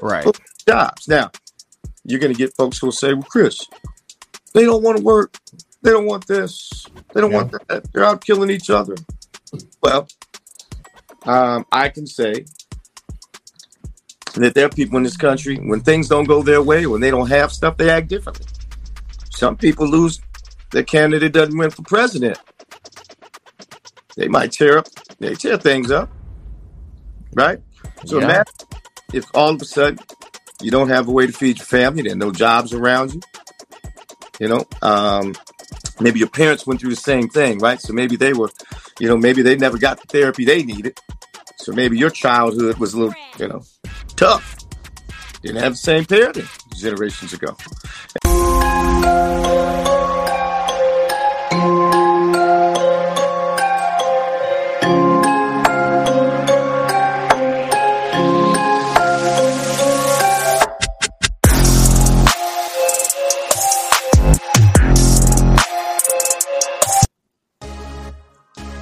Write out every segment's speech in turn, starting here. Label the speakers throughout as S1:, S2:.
S1: Right.
S2: Jobs. Now, you're going to get folks who will say, well, Kris, they don't want to work. They don't want this. They don't yeah. want that. They're out killing each other. Well, um, I can say that there are people in this country, when things don't go their way, when they don't have stuff, they act differently. Some people lose their candidate doesn't win for president. They might tear up, they tear things up. Right? So yeah. imagine if all of a sudden you don't have a way to feed your family, there are no jobs around you. You know, um, maybe your parents went through the same thing, right? So maybe they were, you know, maybe they never got the therapy they needed. So maybe your childhood was a little, you know, tough. Didn't have the same parenting generations ago.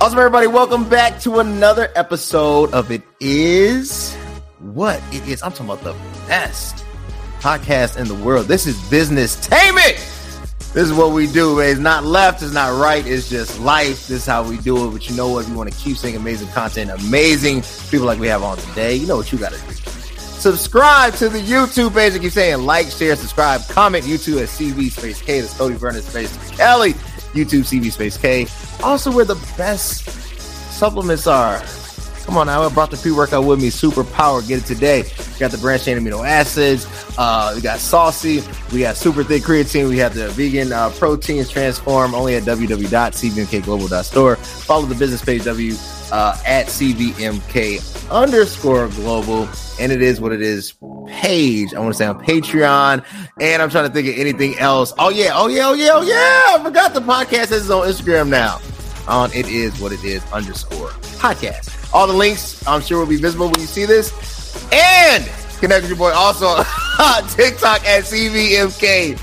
S1: Awesome, everybody. Welcome back to another episode of It Is What It Is. I'm talking about the best podcast in the world. This is Business Tainment. This is what we do. It's not left, it's not right, it's just life. This is how we do it. But you know what? If you want to keep seeing amazing content, amazing people like we have on today, you know what you got to do. Subscribe to the YouTube page. I keep saying like, share, subscribe, comment. YouTube at CV Space K, the Cody Vernon Space Kelly. YouTube CV Space K. Also, where the best supplements are. Come on now, I brought the pre-workout with me. Super Power, get it today. We got the branched chain amino acids. Uh, we got saucy. We got super thick creatine. We have the vegan uh, proteins transform only at www.cvmkglobal.store. Follow the business page W uh, at CVMK underscore global. And it is what it is page. I want to say on Patreon. And I'm trying to think of anything else. Oh, yeah. Oh, yeah. Oh, yeah. Oh, yeah. I forgot the podcast is on Instagram now. On it is what it is underscore podcast. All the links, I'm sure, will be visible when you see this. And connect with your boy also TikTok at CVMK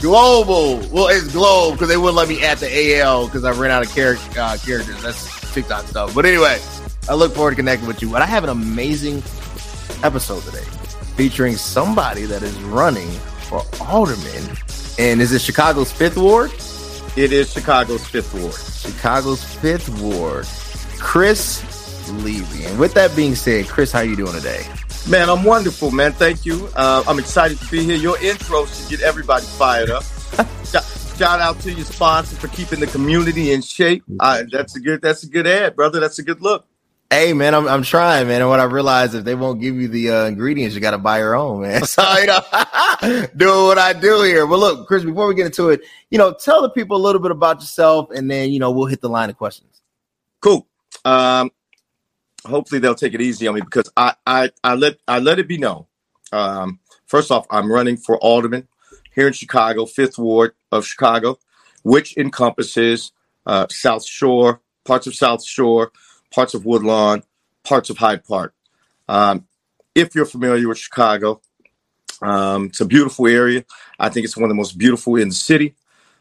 S1: Global. Well, it's Globe because they wouldn't let me add the AL because I ran out of char- uh, characters. That's TikTok stuff. But anyway, I look forward to connecting with you. And I have an amazing episode today featuring somebody that is running for alderman. And is it Chicago's fifth ward?
S2: It is Chicago's fifth ward.
S1: Chicago's fifth ward. Kris Levy. And with that being said, Kris, how are you doing today?
S2: Man, I'm wonderful, man. Thank you. Uh, I'm excited to be here. Your intro should get everybody fired up. Shout out to your sponsor for keeping the community in shape. Uh, that's a good. That's a good ad, brother. That's a good look.
S1: Hey man, I'm I'm trying, man. And what I realized if they won't give you the uh, ingredients, you got to buy your own, man. So you know, doing what I do here. But look, Kris, before we get into it, you know, tell the people a little bit about yourself, and then you know we'll hit the line of questions.
S2: Cool. Um, hopefully they'll take it easy on me because I I, I let I let it be known. Um, first off, I'm running for alderman here in Chicago, Fifth Ward of Chicago, which encompasses uh, South Shore, parts of South Shore, parts of Woodlawn, parts of Hyde Park. Um, if you're familiar with Chicago, um, it's a beautiful area. I think it's one of the most beautiful in the city.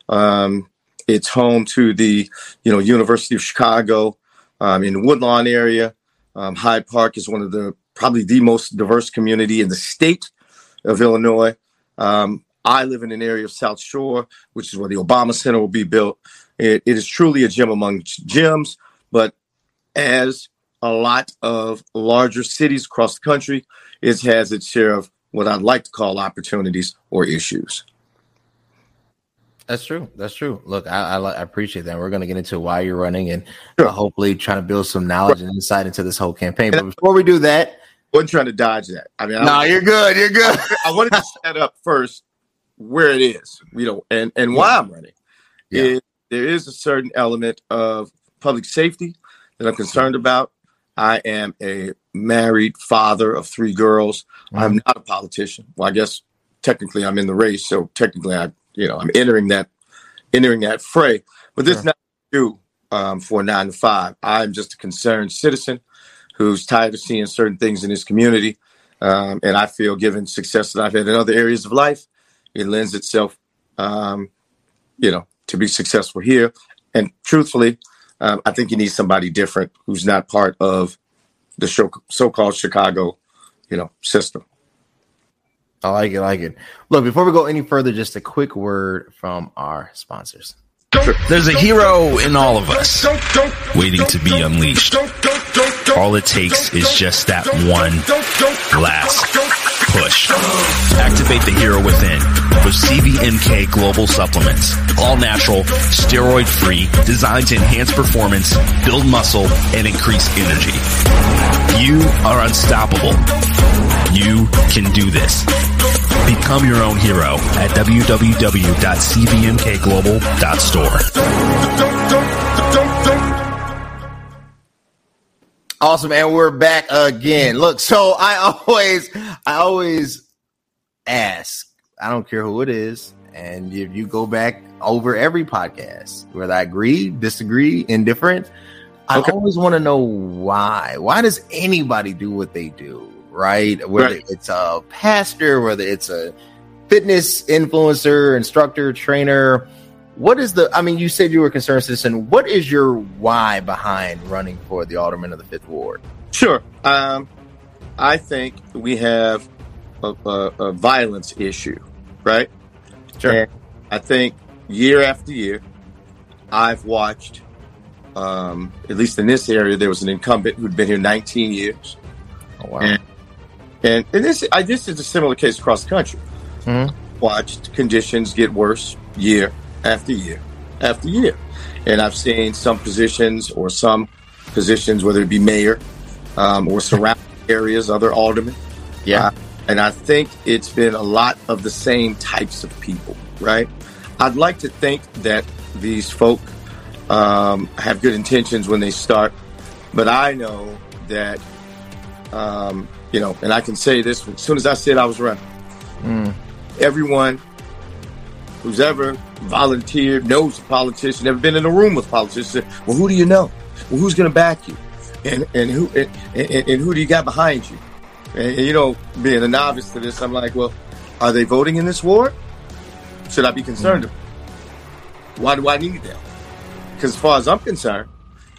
S2: Um, it's home to the, you know, University of Chicago um, in the Woodlawn area. Um, Hyde Park is one of the probably the most diverse community in the state of Illinois. Um, I live in an area of South Shore, which is where the Obama Center will be built. it, it is truly a gem among gems, but as a lot of larger cities across the country, it has its share of what I'd like to call opportunities or issues.
S1: That's true. That's true. Look, I, I, I appreciate that. We're going to get into why you're running and sure. uh, hopefully trying to build some knowledge right. and insight into this whole campaign. But before we do that, I
S2: wasn't trying to dodge that. I mean,
S1: no, nah, you're good. You're good.
S2: I wanted to set up first where it is, you know, and and why I'm running. Yeah. It, there is a certain element of public safety that I'm concerned about. I am a married father of three girls. Mm-hmm. I'm not a politician. Well, I guess technically I'm in the race, so technically I, you know, I'm entering that entering that fray. But this sure. not do um, for nine to five. I'm just a concerned citizen who's tired of seeing certain things in his community. Um, and I feel, given success that I've had in other areas of life, it lends itself, um, you know, to be successful here. And truthfully, um, I think you need somebody different who's not part of the show, so-called Chicago, you know, system.
S1: I like it. I like it. Look, before we go any further, just a quick word from our sponsors.
S3: There's a hero in all of us waiting to be unleashed. All it takes is just that one last push. Activate the hero within with CVMK Global Supplements. All natural, steroid free, designed to enhance performance, build muscle, and increase energy. You are unstoppable. You can do this. Become your own hero at www.cvmkglobal.store.
S1: Awesome, and we're back again. Look, so I always, I always ask. I don't care who it is, and if you go back over every podcast, whether I agree, disagree, indifferent, I okay. always want to know why. Why does anybody do what they do? Right? Whether right. it's a pastor, whether it's a fitness influencer, instructor, trainer. What is the? I mean, you said you were a concerned citizen. What is your why behind running for the alderman of the fifth ward?
S2: Sure. Um, I think we have a, a, a violence issue, right?
S1: Sure. And
S2: I think year after year, I've watched. Um, at least in this area, there was an incumbent who'd been here 19 years.
S1: Oh wow!
S2: And and, and this I, this is a similar case across the country. Mm-hmm. Watched conditions get worse year after year after year, and I've seen some positions or some positions, whether it be mayor um, or surrounding areas, other aldermen.
S1: Yeah, uh,
S2: and I think it's been a lot of the same types of people. Right. I'd like to think that these folk um, have good intentions when they start, but I know that um, you know, and I can say this as soon as I said I was running. Mm. Everyone who's ever volunteered knows a politician, ever been in a room with politicians. Well, who do you know? Well, who's going to back you? And and who and, and, and, who do you got behind you? And, you know, being a novice to this, I'm like, well, are they voting in this war? Should I be concerned? Mm. Why do I need them? Because as far as I'm concerned,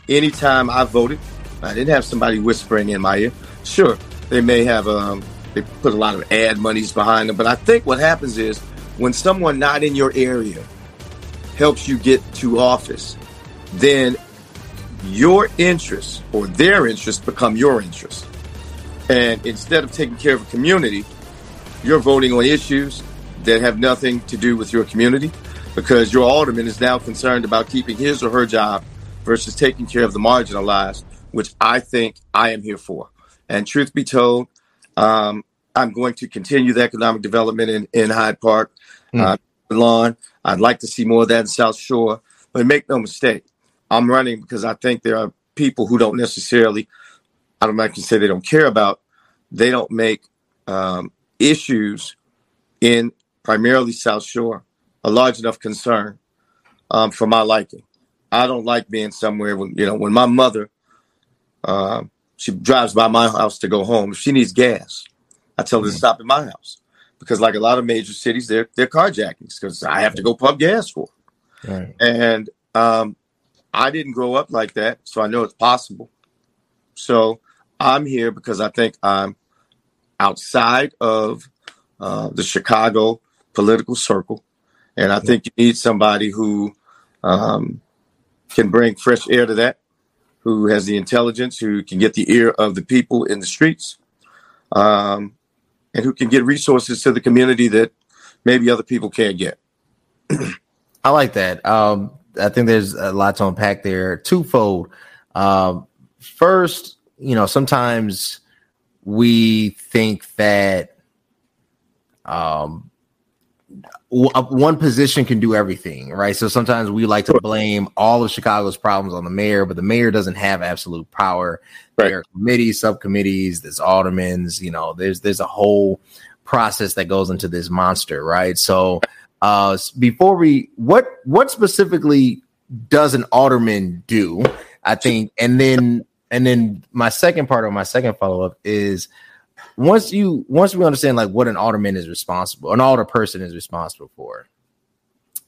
S2: anytime I voted, I didn't have somebody whispering in my ear. Sure, they may have um, they put a lot of ad monies behind them, but I think what happens is when someone not in your area helps you get to office, then your interests or their interests become your interests. And instead of taking care of a community, you're voting on issues that have nothing to do with your community because your alderman is now concerned about keeping his or her job versus taking care of the marginalized, which I think I am here for. And truth be told, um, I'm going to continue the economic development in, in Hyde Park, mm. uh, lawn. I'd like to see more of that in South Shore. But make no mistake, I'm running because I think there are people who don't necessarily, I don't like to say they don't care about, they don't make um, issues in primarily South Shore a large enough concern um, for my liking. I don't like being somewhere when you know when my mother uh, she drives by my house to go home. If she needs gas, I tell mm-hmm. to stop at my house because, like a lot of major cities, they're they're carjackings because I have to go pump gas for. Right. And um, I didn't grow up like that, so I know it's possible. So I'm here because I think I'm outside of uh, the Chicago political circle, and I think you need somebody who um, can bring fresh air to that who has the intelligence, who can get the ear of the people in the streets, um, and who can get resources to the community that maybe other people can't get.
S1: I like that. Um, I think there's a lot to unpack there. Twofold. Um, first, you know, sometimes we think that um, one position can do everything, right? So sometimes we like to blame all of Chicago's problems on the mayor, but the mayor doesn't have absolute power. Right. There are committees, subcommittees, there's aldermans, you know, there's there's a whole process that goes into this monster, right? So uh before we what what specifically does an alderman do? I think and then and then my second part of my second follow-up is once you once we understand like what an alderman is responsible, an alder person is responsible for,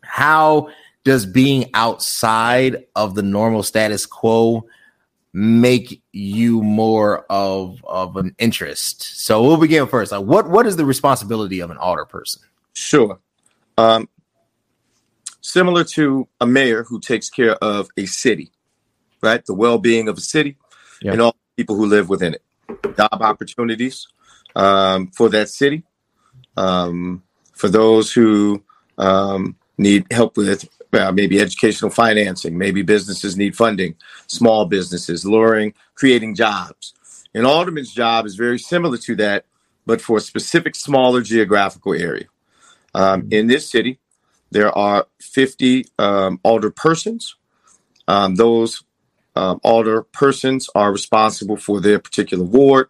S1: how does being outside of the normal status quo make you more of of an interest? So we'll begin first. Like, what what is the responsibility of an alder person?
S2: Sure. Um, similar to a mayor who takes care of a city, right? The well being of a city and all people who live within it, job opportunities um, for that city, um, for those who um, need help with uh, maybe educational financing, maybe businesses need funding, small businesses, luring, creating jobs. An alderman's job is very similar to that, but for a specific smaller geographical area. Um, in this city, there are 50 um, alder persons. Um, those um, alder persons are responsible for their particular ward.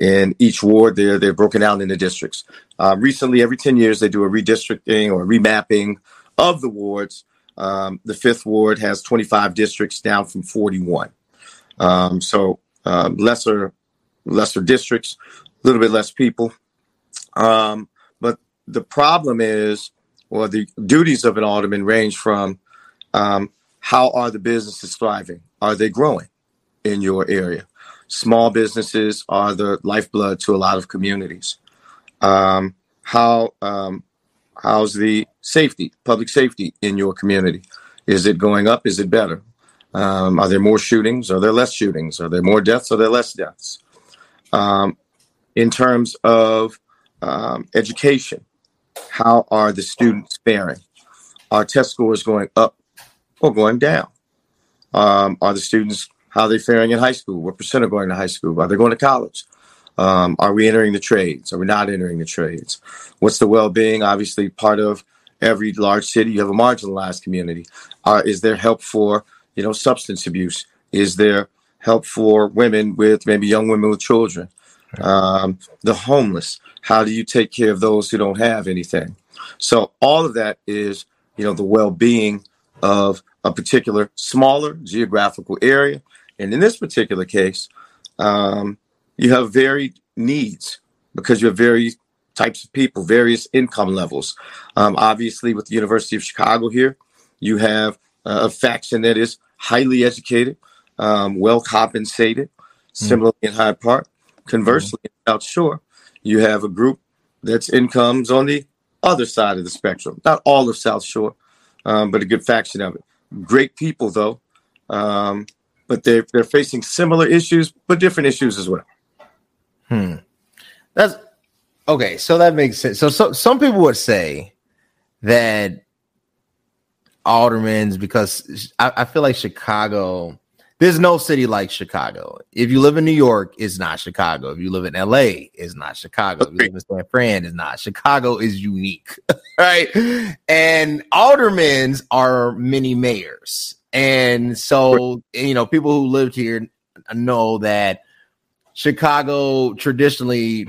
S2: In each ward, they're they're broken down into districts. Uh, recently, every 10 years, they do a redistricting or remapping of the wards. Um, the fifth ward has 25 districts, down from 41. Um, so um, lesser lesser districts, a little bit less people. Um, but the problem is, or the duties of an alderman range from um, how are the businesses thriving? Are they growing in your area? Small businesses are the lifeblood to a lot of communities. Um, how um, how's the safety, public safety in your community? Is it going up? Is it better? Um, are there more shootings? Are there less shootings? Are there more deaths? Are there less deaths? Um, in terms of um, education, how are the students faring? Are test scores going up or going down? Um, are the students how are they faring in high school? What percent are going to high school? Are they going to college? Um, are we entering the trades? Are we not entering the trades? What's the well-being? Obviously, part of every large city, you have a marginalized community. Uh, is there help for you know substance abuse? Is there help for women with maybe young women with children? Um, the homeless. How do you take care of those who don't have anything? So all of that is you know the well-being of a particular smaller geographical area. And in this particular case, um, you have varied needs because you have various types of people, various income levels. Um, obviously, with the University of Chicago here, you have uh, a faction that is highly educated, um, well compensated, mm-hmm. similarly in Hyde Park. Conversely, mm-hmm. in South Shore, you have a group that's incomes on the other side of the spectrum. Not all of South Shore, um, but a good faction of it. Great people, though, um, but they're they're facing similar issues, but different issues as well.
S1: Hmm. That's okay. So that makes sense. So, so some people would say that aldermen's because I, I feel like Chicago. There's no city like Chicago. If you live in New York, it's not Chicago. If you live in LA, it's not Chicago. If you live in San Fran, it's not. Chicago is unique, right? And aldermen's are mini mayors. And so, you know, people who lived here know that Chicago traditionally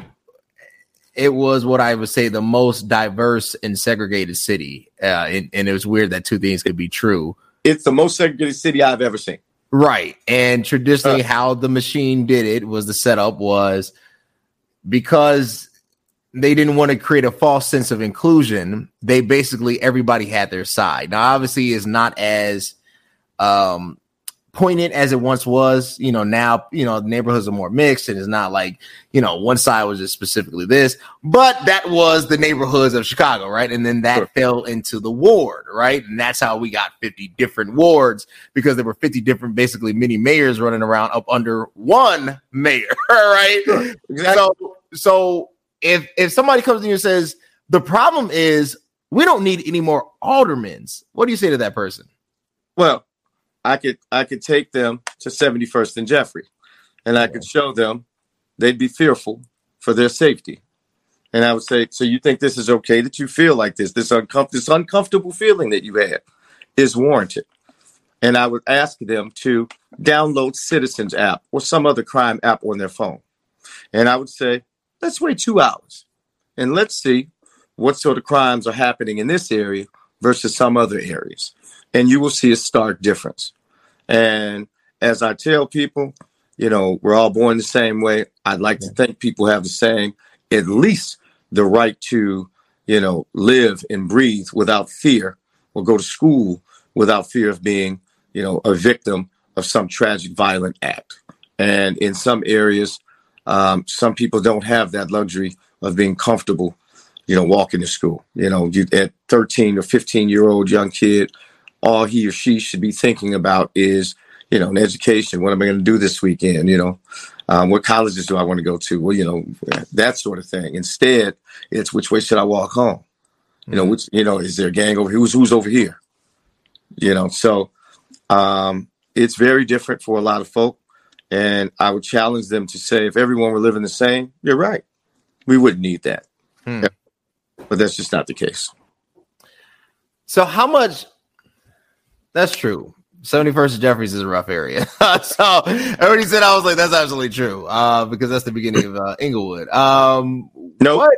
S1: it was what I would say the most diverse and segregated city. Uh, and, and, it was weird that two things could be true.
S2: It's the most segregated city I've ever seen.
S1: Right. And traditionally, uh, how the machine did it was the setup was because they didn't want to create a false sense of inclusion. They basically everybody had their side. Now, obviously, is not as um, poignant as it once was. You know, now, you know, neighborhoods are more mixed and it's not like, you know, one side was just specifically this, but that was the neighborhoods of Chicago, right? And then that sure. fell into the ward, right? And that's how we got 50 different wards because there were 50 different, basically mini mayors running around up under one mayor, right? Sure. Exactly. So, so if, if somebody comes to you and says, the problem is we don't need any more aldermans, what do you say to that person?
S2: Well, I could I could take them to 71st and Jeffery, and I could show them they'd be fearful for their safety. And I would say, so you think this is okay that you feel like this? This, uncom- this uncomfortable feeling that you have is warranted. And I would ask them to download Citizens app or some other crime app on their phone. And I would say, let's wait two hours and let's see what sort of crimes are happening in this area versus some other areas and you will see a stark difference. And as I tell people, you know, we're all born the same way. I'd like yeah. to think people have the same, at least the right to, you know, live and breathe without fear or go to school without fear of being, you know, a victim of some tragic, violent act. And in some areas, um, some people don't have that luxury of being comfortable, you know, walking to school. You know, you, at 13 or 15 year old young kid, all he or she should be thinking about is, you know, an education. What am I going to do this weekend? You know, um, what colleges do I want to go to? Well, you know, that sort of thing. Instead, it's which way should I walk home? You know, mm-hmm. which you know, is there a gang over here? Who's who's over here? You know, so um, it's very different for a lot of folk. And I would challenge them to say, if everyone were living the same, you're right. We wouldn't need that. Hmm. But that's just not the case.
S1: So, how much? That's true. 71st and Jeffries is a rough area. so, everybody said I was like, that's absolutely true uh, because that's the beginning of uh, Englewood. Um,
S2: no, nope.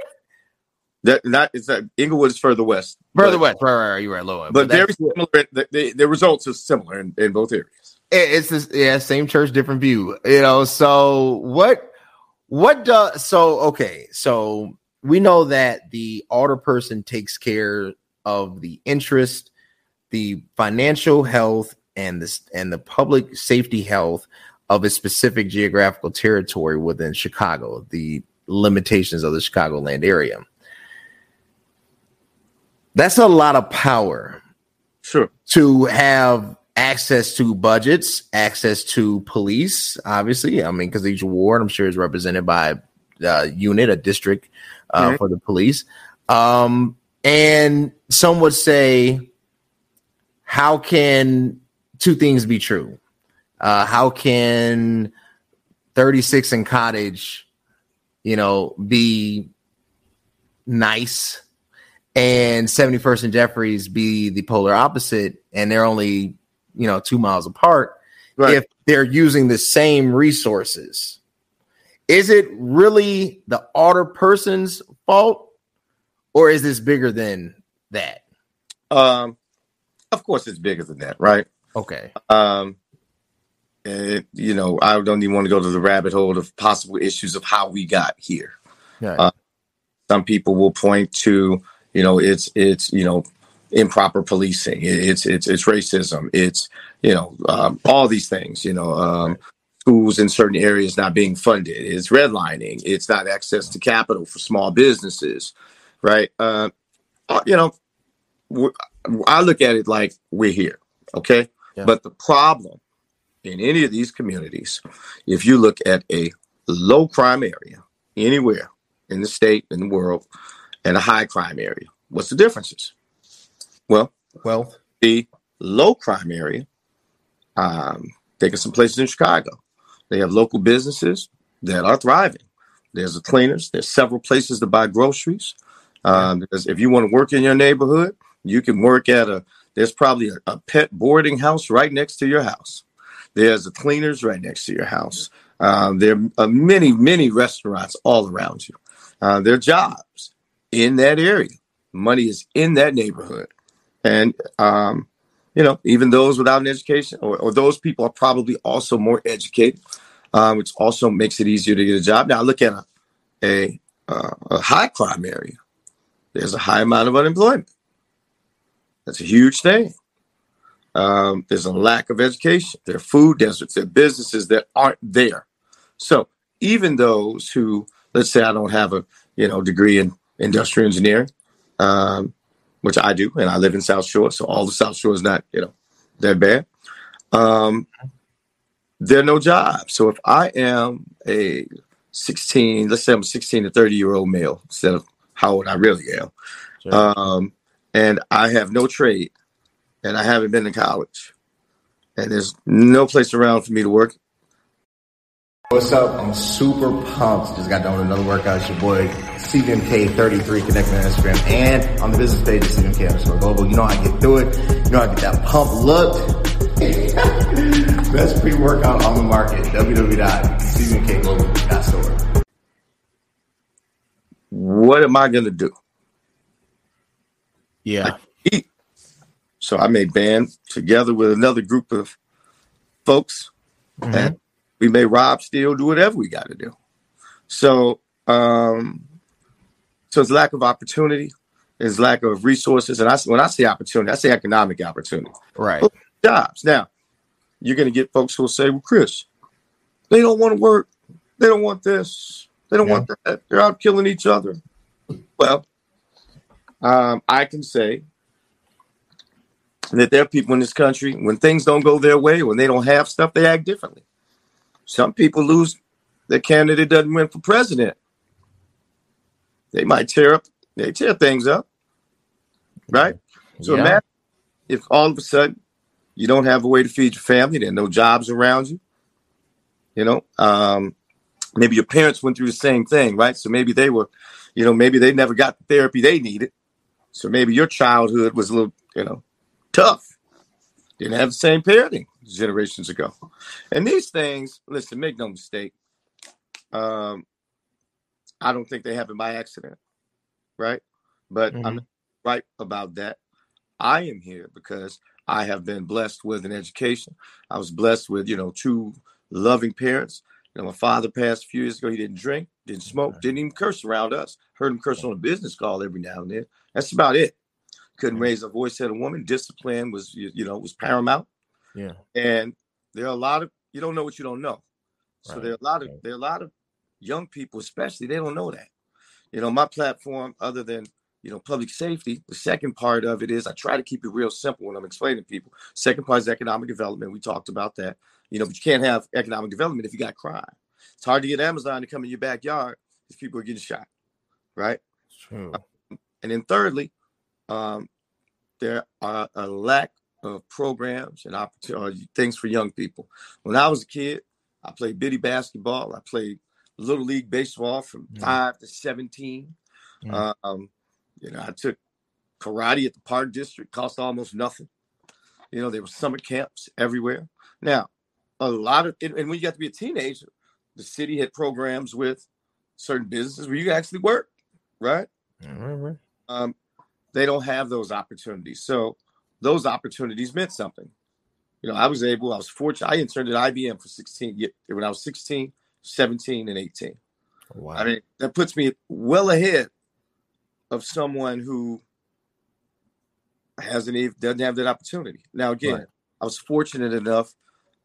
S2: That not is that Englewood is further west.
S1: Further but, west, right, right, right. You're right, lower.
S2: But, but very similar. The, the, the, results are similar in, in both areas.
S1: It's this, yeah, same church, different view. You know, so what? What does so? Okay, so we know that the alder person takes care of the interest, the financial health, and this and the public safety health of a specific geographical territory within Chicago. The limitations of the Chicagoland area that's a lot of power.
S2: Sure.
S1: To have access to budgets, access to police, obviously. I mean, because each ward, I'm sure, is represented by a unit, a district uh, mm-hmm. for the police. Um, and some would say, how can two things be true? Uh, how can 36 and Cottage, you know, be nice and 71st and Jeffries be the polar opposite, and they're only you know two miles apart. Right. If they're using the same resources, is it really the alder person's fault, or is this bigger than that?
S2: Um, of course, it's bigger than that, right?
S1: Okay.
S2: Um, you know, I don't even want to go to the rabbit hole of possible issues of how we got here. Right. Uh, some people will point to you know, it's it's you know improper policing. It's it's it's racism. It's you know um, all these things. You know, um, schools in certain areas not being funded. It's redlining. It's not access to capital for small businesses, right? Uh, uh you know, I look at it like we're here, okay. Yeah. But the problem in any of these communities, if you look at a low crime area anywhere in the state in the world, and a high crime area. What's the differences? Well,
S1: well,
S2: the low crime area, um, think of some places in Chicago. They have local businesses that are thriving. There's the cleaners. There's several places to buy groceries. Um, because if you want to work in your neighborhood, you can work at a. There's probably a, a pet boarding house right next to your house. There's a cleaners right next to your house. Um, there are many, many restaurants all around you. Uh, there are jobs in that area. Money is in that neighborhood. And, um, you know, even those without an education or, or those people are probably also more educated, um, which also makes it easier to get a job. Now, look at a, a, uh, a high crime area. There's a high amount of unemployment. That's a huge thing. Um, there's a lack of education. There are food deserts. There are businesses that aren't there. So even those who, let's say, I don't have a you know degree in industrial engineering, um, which I do, and I live in South Shore, so all the South Shore is not, you know, that bad. Um, there are no jobs. So if I am a 16, let's say I'm a 16 to 30 year old male instead of how old I really am, sure. um, and I have no trade, and I haven't been to college, and there's no place around for me to work,
S1: What's up? I'm super pumped. Just got done with another workout. It's your boy CVMK33 connecting on Instagram and on the business page of CVMK underscore global. You know how I get through it. You know how I get that pump looked. Best pre-workout on the market. www.cvmkglobal.store.
S2: What am I going to do?
S1: Yeah.
S2: I so I made band together with another group of folks mm-hmm. and we may rob, steal, do whatever we got to do. So, um, so it's lack of opportunity, it's lack of resources, and I when I say opportunity, I say economic opportunity.
S1: Right.
S2: Jobs. Now, you're going to get folks who will say, well, Kris, they don't want to work. They don't want this. They don't yeah. want that. They're out killing each other. Well, um, I can say that there are people in this country, when things don't go their way, when they don't have stuff, they act differently. Some people lose their candidate doesn't win for president. They might tear up, they tear things up. Right? So yeah. imagine if all of a sudden you don't have a way to feed your family, there are no jobs around you. You know, um, maybe your parents went through the same thing, right? So maybe they were, you know, maybe they never got the therapy they needed. So maybe your childhood was a little, you know, tough. Didn't have the same parenting generations ago. And these things, listen, make no mistake. Um, I don't think they happen by accident, right? But mm-hmm. I'm right about that. I am here because I have been blessed with an education. I was blessed with, you know, two loving parents. You know, my father passed a few years ago. He didn't drink, didn't smoke, didn't even curse around us. Heard him curse on a business call every now and then. That's about it. Couldn't raise a voice at a woman. Discipline was, you, you know, was paramount.
S1: Yeah.
S2: And there are a lot of you don't know what you don't know. So right. there are a lot of there are a lot of young people, especially, they don't know that. You know, my platform, other than you know, public safety. The second part of it is I try to keep it real simple when I'm explaining to people. Second part is economic development. We talked about that. You know, but you can't have economic development if you got crime. It's hard to get Amazon to come in your backyard if people are getting shot, right?
S1: True.
S2: And then thirdly, um, there are a lack of programs and opportunity, things for young people. When I was a kid, I played bitty basketball. I played little league baseball from mm. five to seventeen. Mm. Um, you know, I took karate at the Park District, cost almost nothing. You know, there were summer camps everywhere. Now, a lot of, and when you got to be a teenager, the city had programs with certain businesses where you can actually work, right?
S1: Mm-hmm.
S2: Um, they don't have those opportunities. So those opportunities meant something. You know, I was able, I was fortunate. I interned at IBM for 16 when I was 16, 17, and 18. Wow. I mean, that puts me well ahead of someone who hasn't even doesn't have that opportunity. Now, again, right. I was fortunate enough.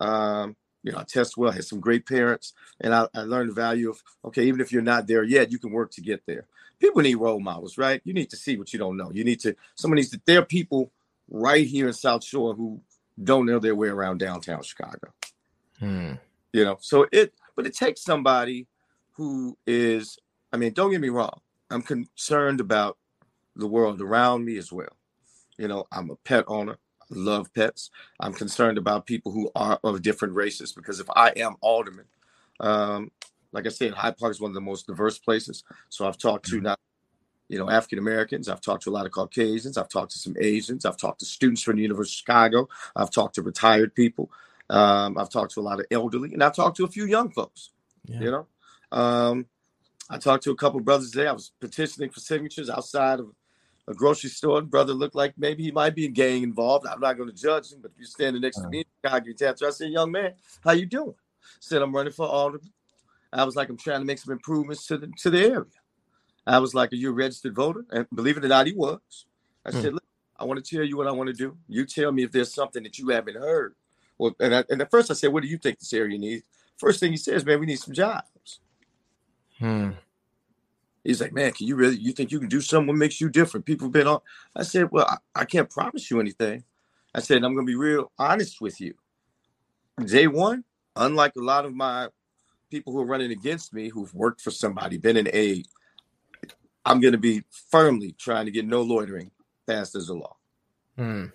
S2: Um, you know, I test well, had some great parents, and I, I learned the value of okay, even if you're not there yet, you can work to get there. People need role models, right? You need to see what you don't know. You need to someone needs to. There are people right here in South Shore who don't know their way around downtown Chicago.
S1: Hmm.
S2: You know, so it but it takes somebody who is. I mean, don't get me wrong. I'm concerned about the world around me as well. You know, I'm a pet owner, I love pets. I'm concerned about people who are of different races because if I am alderman, um, like I said, Hyde Park is one of the most diverse places. So I've talked to mm-hmm. not, you know, African Americans. I've talked to a lot of Caucasians. I've talked to some Asians. I've talked to students from the University of Chicago. I've talked to retired people. Um, I've talked to a lot of elderly, and I've talked to a few young folks. Yeah. You know, um, I talked to a couple brothers today. I was petitioning for signatures outside of a grocery store. Brother looked like maybe he might be in gang involved. I'm not going to judge him, but if you're standing next to me, I get tattoo, I said, "Young man, how you doing?" said, "I'm running for alderman." I was like, "I'm trying to make some improvements to the to the area." I was like, "Are you a registered voter?" And believe it or not, he was. I hmm. said, "Look, I want to tell you what I want to do. You tell me if there's something that you haven't heard." Well, and, I, and at first I said, "What do you think this area needs?" First thing he says, "Man, we need some jobs."
S1: Hmm.
S2: He's like, man, can you really? You think you can do something? What makes you different? People have been on. I said, well, I, I can't promise you anything. I said, I'm going to be real honest with you. Day one, unlike a lot of my people who are running against me, who've worked for somebody, been in aid, I'm going to be firmly trying to get no loitering passed as a law.
S1: Hmm.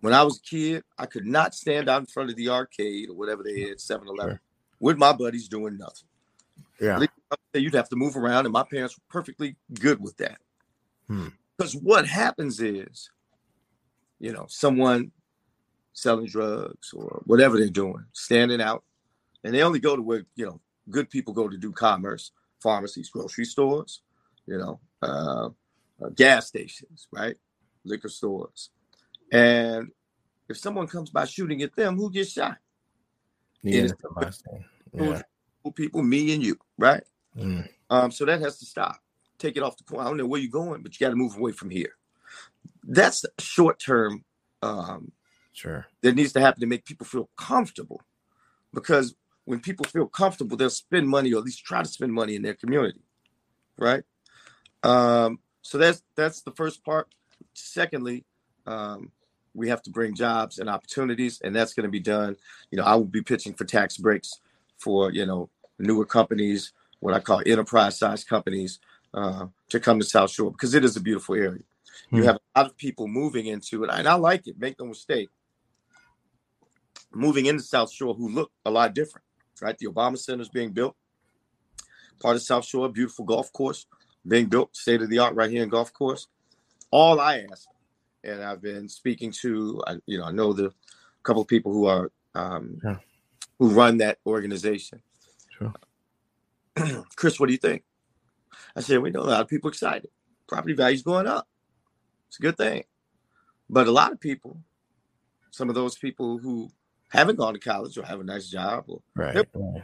S2: When I was a kid, I could not stand out in front of the arcade or whatever they had, 7 Eleven, sure. with my buddies doing nothing.
S1: Yeah.
S2: You'd have to move around, and my parents were perfectly good with that.
S1: Hmm.
S2: Because what happens is, you know, someone selling drugs or whatever they're doing, standing out, and they only go to where, you know, good people go to do commerce, pharmacies, grocery stores, you know, uh, uh, gas stations, right? Liquor stores. And if someone comes by shooting at them, who gets shot?
S1: Yeah, yeah
S2: people, me and you, right?
S1: Mm.
S2: Um, so that has to stop. Take it off the point. I don't know where you're going, but you got to move away from here. That's short term um,
S1: Sure.
S2: That needs to happen to make people feel comfortable. Because when people feel comfortable, they'll spend money or at least try to spend money in their community. Right. Um, so that's that's the first part. Secondly, um, we have to bring jobs and opportunities, and that's going to be done. You know, I will be pitching for tax breaks for you know newer companies, what I call enterprise size companies, uh, to come to South Shore because it is a beautiful area. Hmm. You have a lot of people moving into it, and I like it. Make no mistake, moving into South Shore who look a lot different. Right, the Obama Center is being built. Part of South Shore, beautiful golf course being built, state of the art, right here in golf course. All I ask and I've been speaking to, you know, I know the couple of people who are um, yeah. who run that organization. Sure. Kris, what do you think? I said, we know a lot of people excited. Property values going up. It's a good thing. But a lot of people, some of those people who haven't gone to college or have a nice job or
S1: right, right.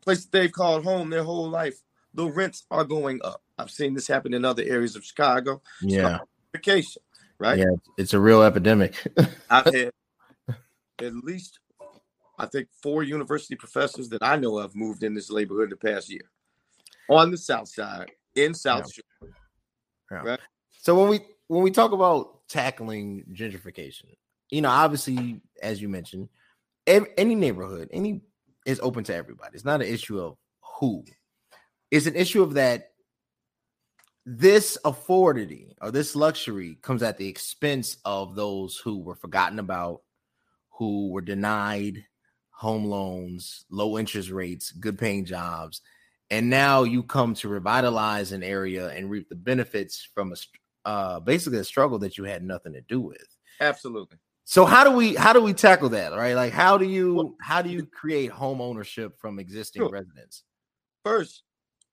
S2: place they've called home their whole life, the rents are going up. I've seen this happen in other areas of Chicago.
S1: Yeah.
S2: Vacation right?
S1: Yeah, it's a real epidemic.
S2: I've had at least, I think, four university professors that I know of moved in this neighborhood the past year on the south side in South yeah. Shore.
S1: Yeah. Right. So when we when we talk about tackling gentrification, you know, obviously, as you mentioned, any neighborhood, any is open to everybody. It's not an issue of who. It's an issue of that this affordity or this luxury comes at the expense of those who were forgotten about, who were denied home loans, low interest rates, good paying jobs. And now you come to revitalize an area and reap the benefits from a uh, basically a struggle that you had nothing to do with.
S2: Absolutely.
S1: So how do we how do we tackle that? Right? Like how do you how do you create home ownership from existing sure. residents?
S2: First,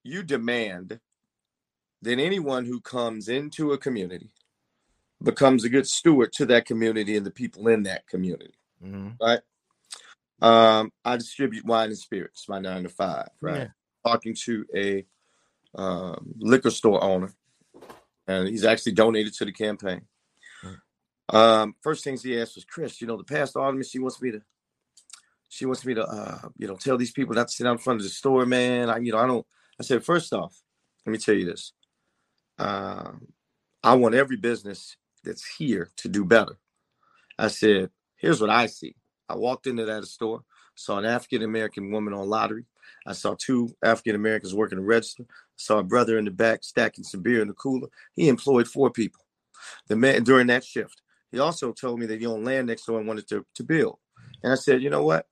S2: you demand that anyone who comes into a community becomes a good steward to that community and the people in that community. Mm-hmm. Right. Um, I distribute wine and spirits, my nine to five, right? Yeah. Talking to a um, liquor store owner, and he's actually donated to the campaign. Um, first things he asked was, Kris, you know, the past alderman, she wants me to, she wants me to, uh, you know, tell these people not to sit out in front of the store, man. I, you know, I don't, I said, first off, let me tell you this. Um, I want every business that's here to do better. I said, here's what I see. I walked into that store, saw an African American woman on lottery. I saw two African Americans working the register. I saw a brother in the back stacking some beer in the cooler. He employed four people. The man during that shift. He also told me that he owned land next door and wanted to, to build. And I said, you know what?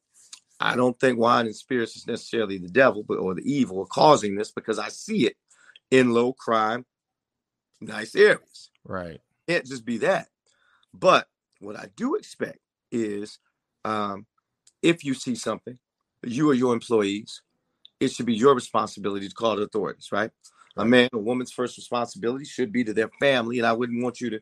S2: I don't think wine and spirits is necessarily the devil, but or the evil causing this because I see it in low crime nice areas.
S1: Right.
S2: Can't just be that. But what I do expect is um, if you see something, you or your employees, it should be your responsibility to call the authorities, right? right. A man a woman's first responsibility should be to their family, and I wouldn't want you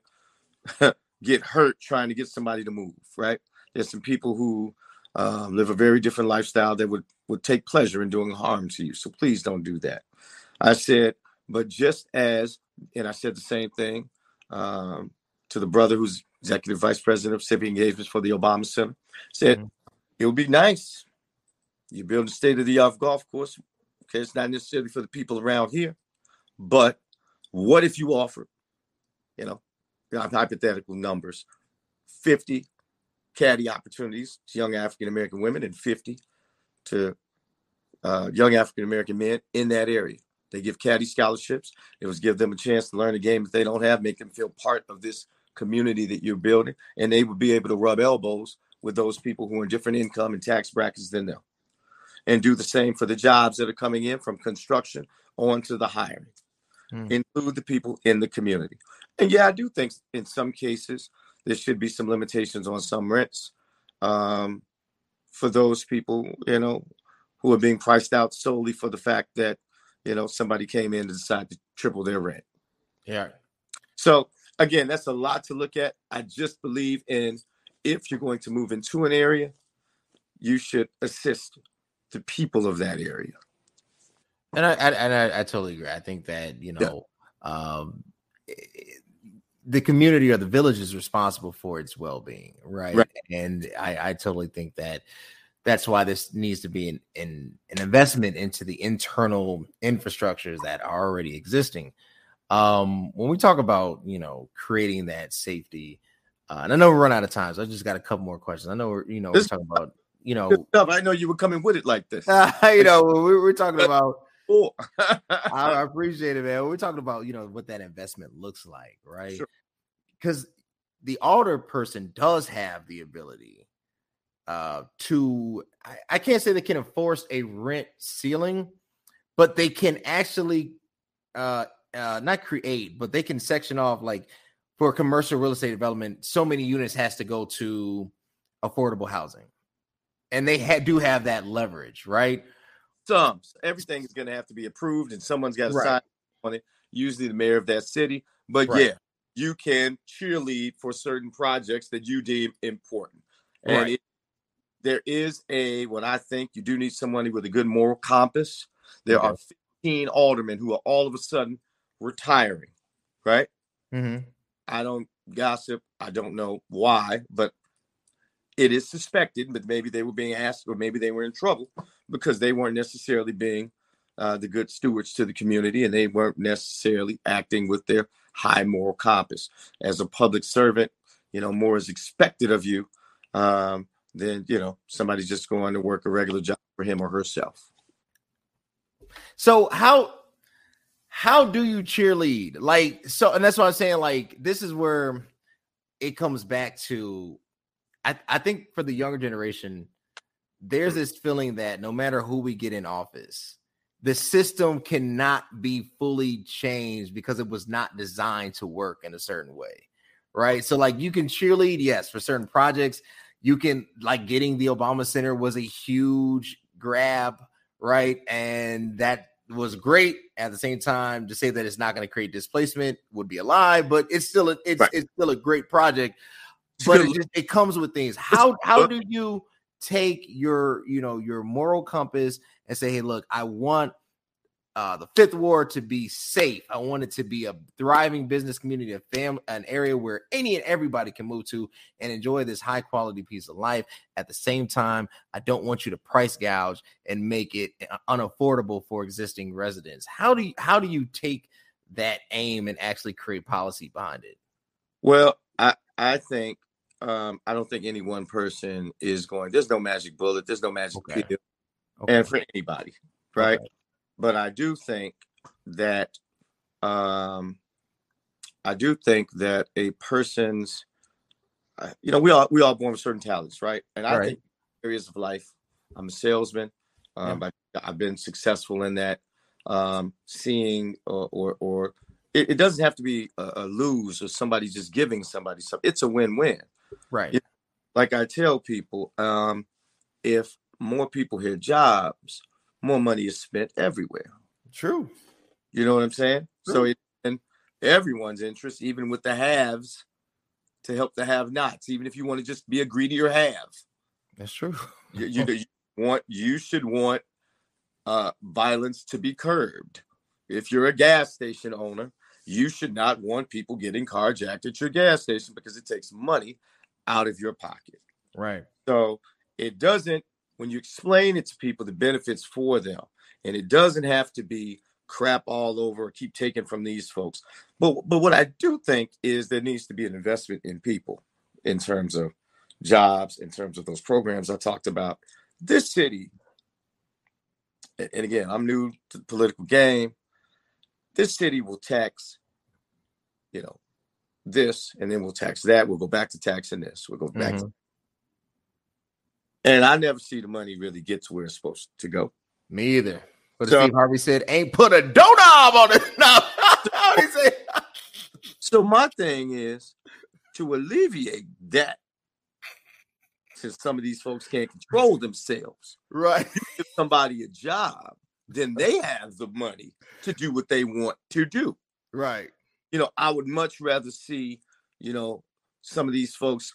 S2: to get hurt trying to get somebody to move, right? There's some people who um, live a very different lifestyle that would would take pleasure in doing harm to you. So please don't do that. I said, but just as and I said the same thing um, to the brother who's executive vice president of civic engagements for the Obama Center. Said mm-hmm. it would be nice. You build a state of the art golf course. Okay, it's not necessarily for the people around here, but what if you offer, you know, hypothetical numbers, 50 caddy opportunities to young African American women and 50 to uh, young African American men in that area. They give caddy scholarships. It was give them a chance to learn a game that they don't have, make them feel part of this community that you're building, and they would be able to rub elbows with those people who are in different income and tax brackets than them, and do the same for the jobs that are coming in from construction on to the hiring. Hmm. Include the people in the community. And yeah, I do think in some cases there should be some limitations on some rents um, for those people, you know, who are being priced out solely for the fact that you know, somebody came in to decide to triple their rent.
S1: Yeah.
S2: So again, that's a lot to look at. I just believe in if you're going to move into an area, you should assist the people of that area.
S1: And I, I and I, I, totally agree. I think that you know, yeah. um, the community or the village is responsible for its well-being, right? right. And I, I totally think that that's why this needs to be an, an, an investment into the internal infrastructures that are already existing. Um, when we talk about you know creating that safety, uh, and I know we're running out of time, so I just got a couple more questions. I know we're you know we're talking about you know stuff.
S2: I know you were coming with it like this.
S1: you know we we're talking about. I, I, appreciate it, man. We're talking about you know what that investment looks like, right? Because sure. the alder person does have the ability uh, to I, I can't say they can enforce a rent ceiling, but they can actually uh, uh, not create, but they can section off like for commercial real estate development, so many units has to go to affordable housing. And they ha- do have that leverage, right?
S2: Some everything is going to have to be approved, and someone's got to right. sign on it. Usually, the mayor of that city. But right. yeah, you can cheerlead for certain projects that you deem important. And right. it, there is a what I think you do need someone with a good moral compass. There okay. are 15 aldermen who are all of a sudden retiring, right?
S1: Mm-hmm.
S2: I don't gossip. I don't know why, but it is suspected. But maybe they were being asked, or maybe they were in trouble because they weren't necessarily being uh, the good stewards to the community, and they weren't necessarily acting with their high moral compass. As a public servant, you know more is expected of you. Um, than you know somebody's just going to work a regular job for him or herself.
S1: So how how do you cheerlead? Like so, and that's what I'm saying. Like this is where it comes back to. I I think for the younger generation, there's this feeling that no matter who we get in office, the system cannot be fully changed because it was not designed to work in a certain way right so like you can cheerlead yes for certain projects you can like getting the Obama Center was a huge grab, right? And that was great. At the same time, to say that it's not going to create displacement would be a lie, but it's still a, it's right. it's still a great project. But it, just, it comes with things. How how do you take your you know your moral compass and say, hey, look, I want uh, the fifth ward to be safe. I want it to be a thriving business community, a family, an area where any and everybody can move to and enjoy this high quality piece of life. At the same time, I don't want you to price gouge and make it uh, unaffordable for existing residents. How do you how do you take that aim and actually create policy behind it?
S2: Well, I I think um, I don't think any one person is going. There's no magic bullet. There's no magic okay. pill, okay. and for anybody, right? Okay but I do think that um, I do think that a person's uh, you know we all we all born with certain talents, right? And I right. think areas of life. I'm a salesman. Um, yeah. I, have been successful in that. Um, seeing or or, or it, it, doesn't have to be a, a, lose or somebody just giving somebody something. It's a win-win,
S1: right?
S2: You know, like I tell people, um, if more people had jobs, more money is spent everywhere.
S1: True.
S2: You know what I'm saying? True. So it's in everyone's interest, even with the haves, to help the have-nots. Even if you want to just be a greedier have.
S1: That's true.
S2: you, you, you want you should want uh, violence to be curbed. If you're a gas station owner, you should not want people getting carjacked at your gas station because it takes money out of your pocket.
S1: Right.
S2: So it doesn't when you explain it to people, the benefits for them, and it doesn't have to be crap all over, keep taking from these folks. But but what I do think is there needs to be an investment in people in terms of jobs, in terms of those programs I talked about. This city, and again, I'm new to the political game. This city will tax, you know, this, and then we'll tax that. We'll go back to taxing this. We'll go back mm-hmm. to and I never see the money really get to where it's supposed to go.
S1: Me either. But so, Steve Harvey said, "Ain't put a doorknob on it." No, he said.
S2: so my thing is to alleviate that, since some of these folks can't control themselves.
S1: Right.
S2: Give somebody a job, then they have the money to do what they want to do.
S1: Right.
S2: You know, I would much rather see, you know, some of these folks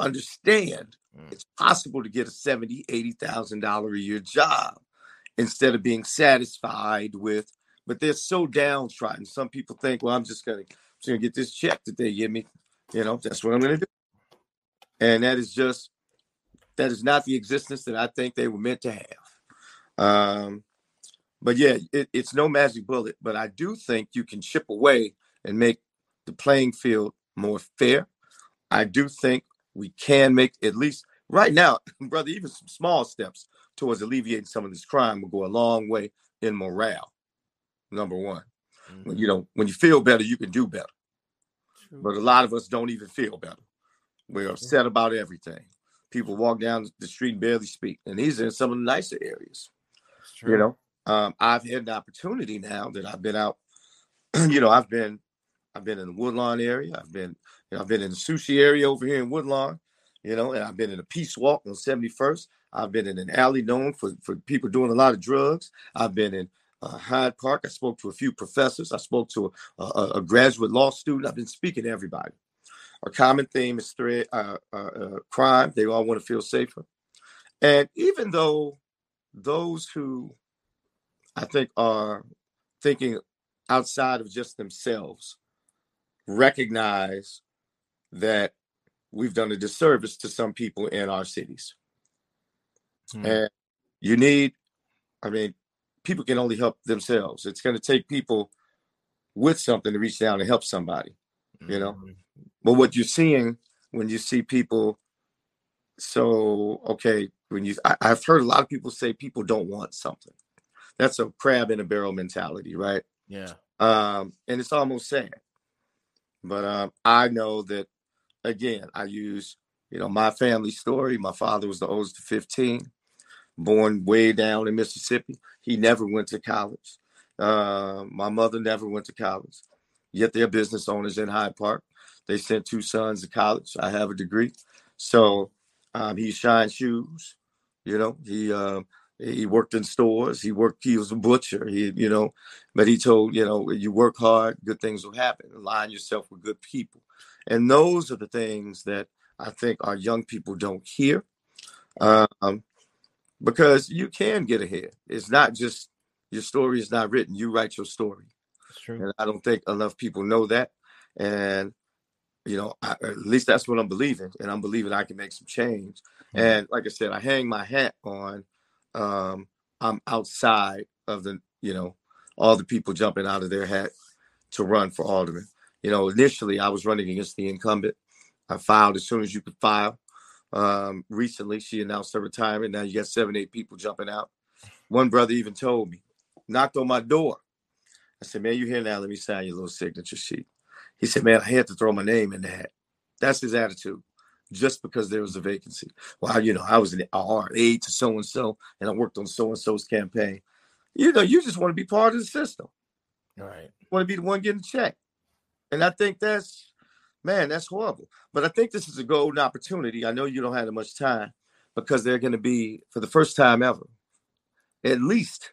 S2: understand mm. it's possible to get a seventy, eighty thousand dollar a year job instead of being satisfied with. But they're so downtrodden. Some people think, well, I'm just going to So you get this check that they give me. You know, that's what I'm going to do. And that is just that is not the existence that I think they were meant to have. Um, but yeah, it, it's no magic bullet. But I do think you can chip away and make the playing field more fair. I do think we can make at least right now, brother, even some small steps towards alleviating some of this crime will go a long way in morale. Number one, mm-hmm. you know, when you feel better, you can do better. True. But a lot of us don't even feel better. We're upset about everything. People walk down the street and barely speak, and these are some of the nicer areas. You know, um, I've had an opportunity now that I've been out. you know, I've been, I've been in the Woodlawn area. I've been, you know, I've been in the sushi area over here in Woodlawn. You know, and I've been in a peace walk on 71st. I've been in an alley known for for people doing a lot of drugs. I've been in uh, Hyde Park. I spoke to a few professors. I spoke to a, a, a, graduate law student. I've been speaking to everybody. A common theme is threat, uh, uh, uh, crime. They all want to feel safer. And even though those who I think are thinking outside of just themselves recognize that we've done a disservice to some people in our cities. Hmm. And you need, I mean, people can only help themselves. It's going to take people with something to reach down and help somebody, you know. Mm-hmm. But what you're seeing when you see people, so okay, when you, I, I've heard a lot of people say people don't want something. That's a crab in a barrel mentality, right?
S1: Yeah.
S2: Um, and it's almost sad. But um, I know that again, I use, you know, my family story. My father was the oldest of 15 born way down in Mississippi. He never went to college. Uh, my mother never went to college. Yet they're business owners in Hyde Park. They sent two sons to college. I have a degree, so um, he shines shoes. You know, he uh, he worked in stores. He worked. He was a butcher. He, you know, but he told you know, you work hard, good things will happen. Align yourself with good people, and those are the things that I think our young people don't hear. Um, because you can get ahead. It's not just your story is not written. You write your story.
S1: That's true.
S2: And I don't think enough people know that. And you know, I, at least that's what I'm believing, and I'm believing I can make some change. Mm-hmm. And like I said, I hang my hat on. Um, I'm outside of the, you know, all the people jumping out of their hat to run for alderman. You know, initially I was running against the incumbent. I filed as soon as you could file. Um, recently, she announced her retirement. Now you got seven, eight people jumping out. One brother even told me, knocked on my door. I said, Man, you here now? Let me sign your little signature sheet. He said, Man, I had to throw my name in the hat. That's his attitude. Just because there was a vacancy. Well, you know, I was an RA to so and so, and I worked on so and so's campaign. You know, you just want to be part of the system.
S1: All right.
S2: Want to be the one getting checked. And I think that's man, that's horrible. But I think this is a golden opportunity. I know you don't have that much time because they're going to be, for the first time ever, at least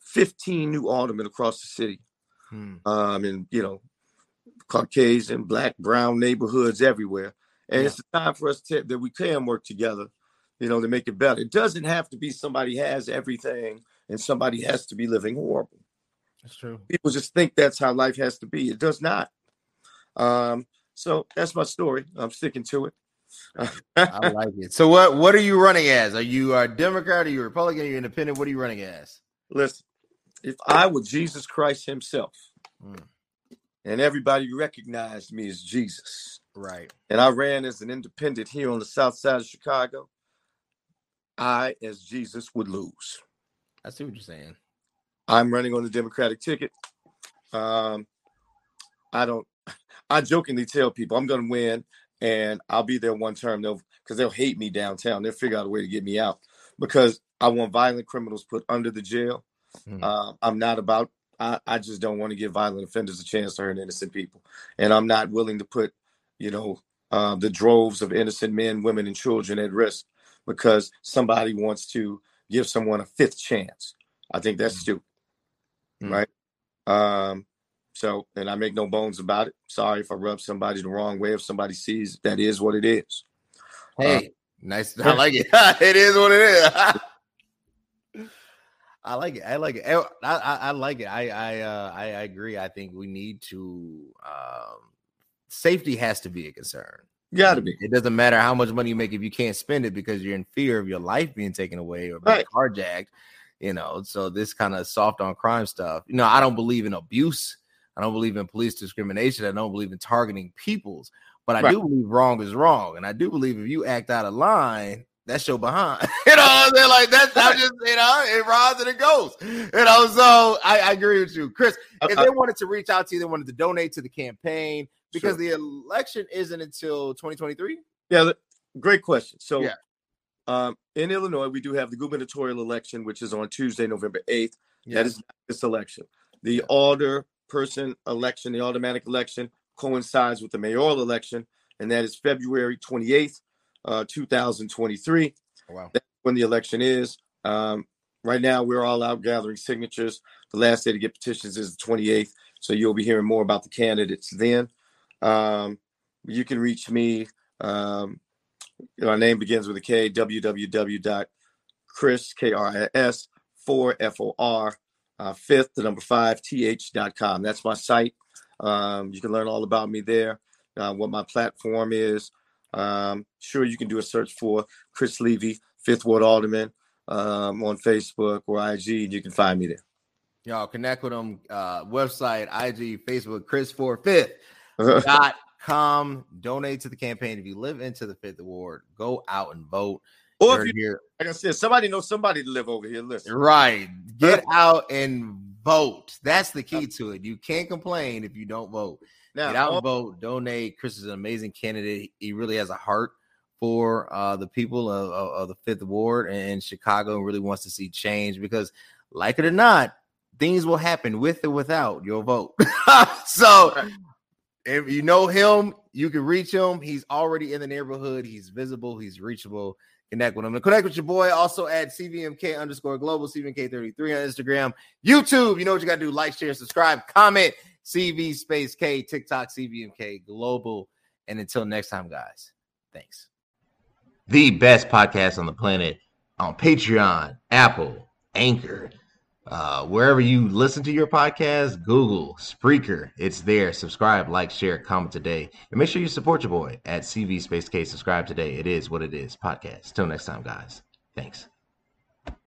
S2: 15 new aldermen across the city. Hmm. Um, and, you know, Caucasian, black, brown neighborhoods everywhere. And yeah. it's time for us to, that we can work together, you know, to make it better. It doesn't have to be somebody has everything and somebody has to be living horrible.
S1: That's true.
S2: People just think that's how life has to be. It does not. Um, so that's my story. I'm sticking to it.
S1: I like it. So what what are you running as? Are you a Democrat? Are you a Republican? Are you independent? What are you running as?
S2: Listen, if I were Jesus Christ Himself, mm. and everybody recognized me as Jesus,
S1: right?
S2: And I ran as an independent here on the South Side of Chicago, I, as Jesus, would lose.
S1: I see what you're saying.
S2: I'm running on the Democratic ticket. Um, I don't I jokingly tell people I'm going to win and I'll be there one term. They'll because they'll hate me downtown. They'll figure out a way to get me out because I want violent criminals put under the jail. Mm. Uh, I'm not about. I, I just don't want to give violent offenders a chance to hurt innocent people, and I'm not willing to put, you know, uh, the droves of innocent men, women, and children at risk because somebody wants to give someone a fifth chance. I think that's mm. stupid, mm. right? Um, so, and I make no bones about it. Sorry if I rub somebody the wrong way. If somebody sees that is what it is.
S1: Hey, uh, nice. I like it. it is what it is. I like it. I like it. I, I, I like it. I I, uh, I I agree. I think we need to um, safety has to be a concern.
S2: Got to be.
S1: It doesn't matter how much money you make if you can't spend it because you're in fear of your life being taken away or being
S2: Right.
S1: carjacked. You know, so this kind of soft on crime stuff. You know, I don't believe in abuse. I don't believe in police discrimination. I don't believe in targeting peoples. But I
S2: Right.
S1: do believe wrong is wrong, and I do believe if you act out of line, that's your behind. you know, I'm saying like that's not just you know it rides and it goes. You know, so I, I agree with you, Kris. If
S2: Uh,
S1: they wanted to reach out to you, they wanted to donate to the campaign because
S2: Sure.
S1: the election isn't until 2023.
S2: Yeah, great question. So,
S1: Yeah.
S2: um, in Illinois, we do have the gubernatorial election, which is on Tuesday, November 8th. That is not this election. The
S1: Yeah.
S2: alder person election, the aldermanic election, coincides with the mayoral election, and that is February 28th, uh, 2023.
S1: wow.
S2: That's when the election is. Um, right now, we're all out gathering signatures. The last day to get petitions is the 28th, so you'll be hearing more about the candidates then. Um, you can reach me. Um, my name begins with a K. www.kris k r i s four f o r uh, fifth the number five th.com. That's my site. Um, you can learn all about me there. Uh, what my platform is. Um, sure, you can do a search for Kris Levy, Fifth Ward Alderman, um, on Facebook or IG, and you can find me there.
S1: Y'all connect with them. Uh, website, IG, Facebook, Kris for Fifth dot com. Donate to the campaign. If you live into the Fifth Ward, go out and vote.
S2: or
S1: You're
S2: if you,
S1: here.
S2: like I said, somebody knows somebody to live over here. Listen,
S1: Right. Get out and vote. That's the key to it. You can't complain if you don't vote. Get out
S2: now,
S1: and vote. Donate. Kris is an amazing candidate. He really has a heart for uh, the people of, of, of the Fifth Ward and Chicago. and Really wants to see change because, like it or not, things will happen with or without your vote. so, if you know him, you can reach him. He's already in the neighborhood. He's visible. He's reachable. Connect with him. And connect with your boy also at CVMK underscore global, CVMK33 on Instagram, YouTube. You know what you got to do. Like, share, subscribe, comment, CV space K, TikTok, CVMK global. And until next time, guys, thanks. The best podcast on the planet on Patreon, Apple, Anchor, uh, wherever you listen to your podcast, Google, Spreaker, it's there. Subscribe, like, share, comment today. And make sure you support your boy at CV Space K. Subscribe today. It is what it is. Podcast. Till next time, guys. Thanks.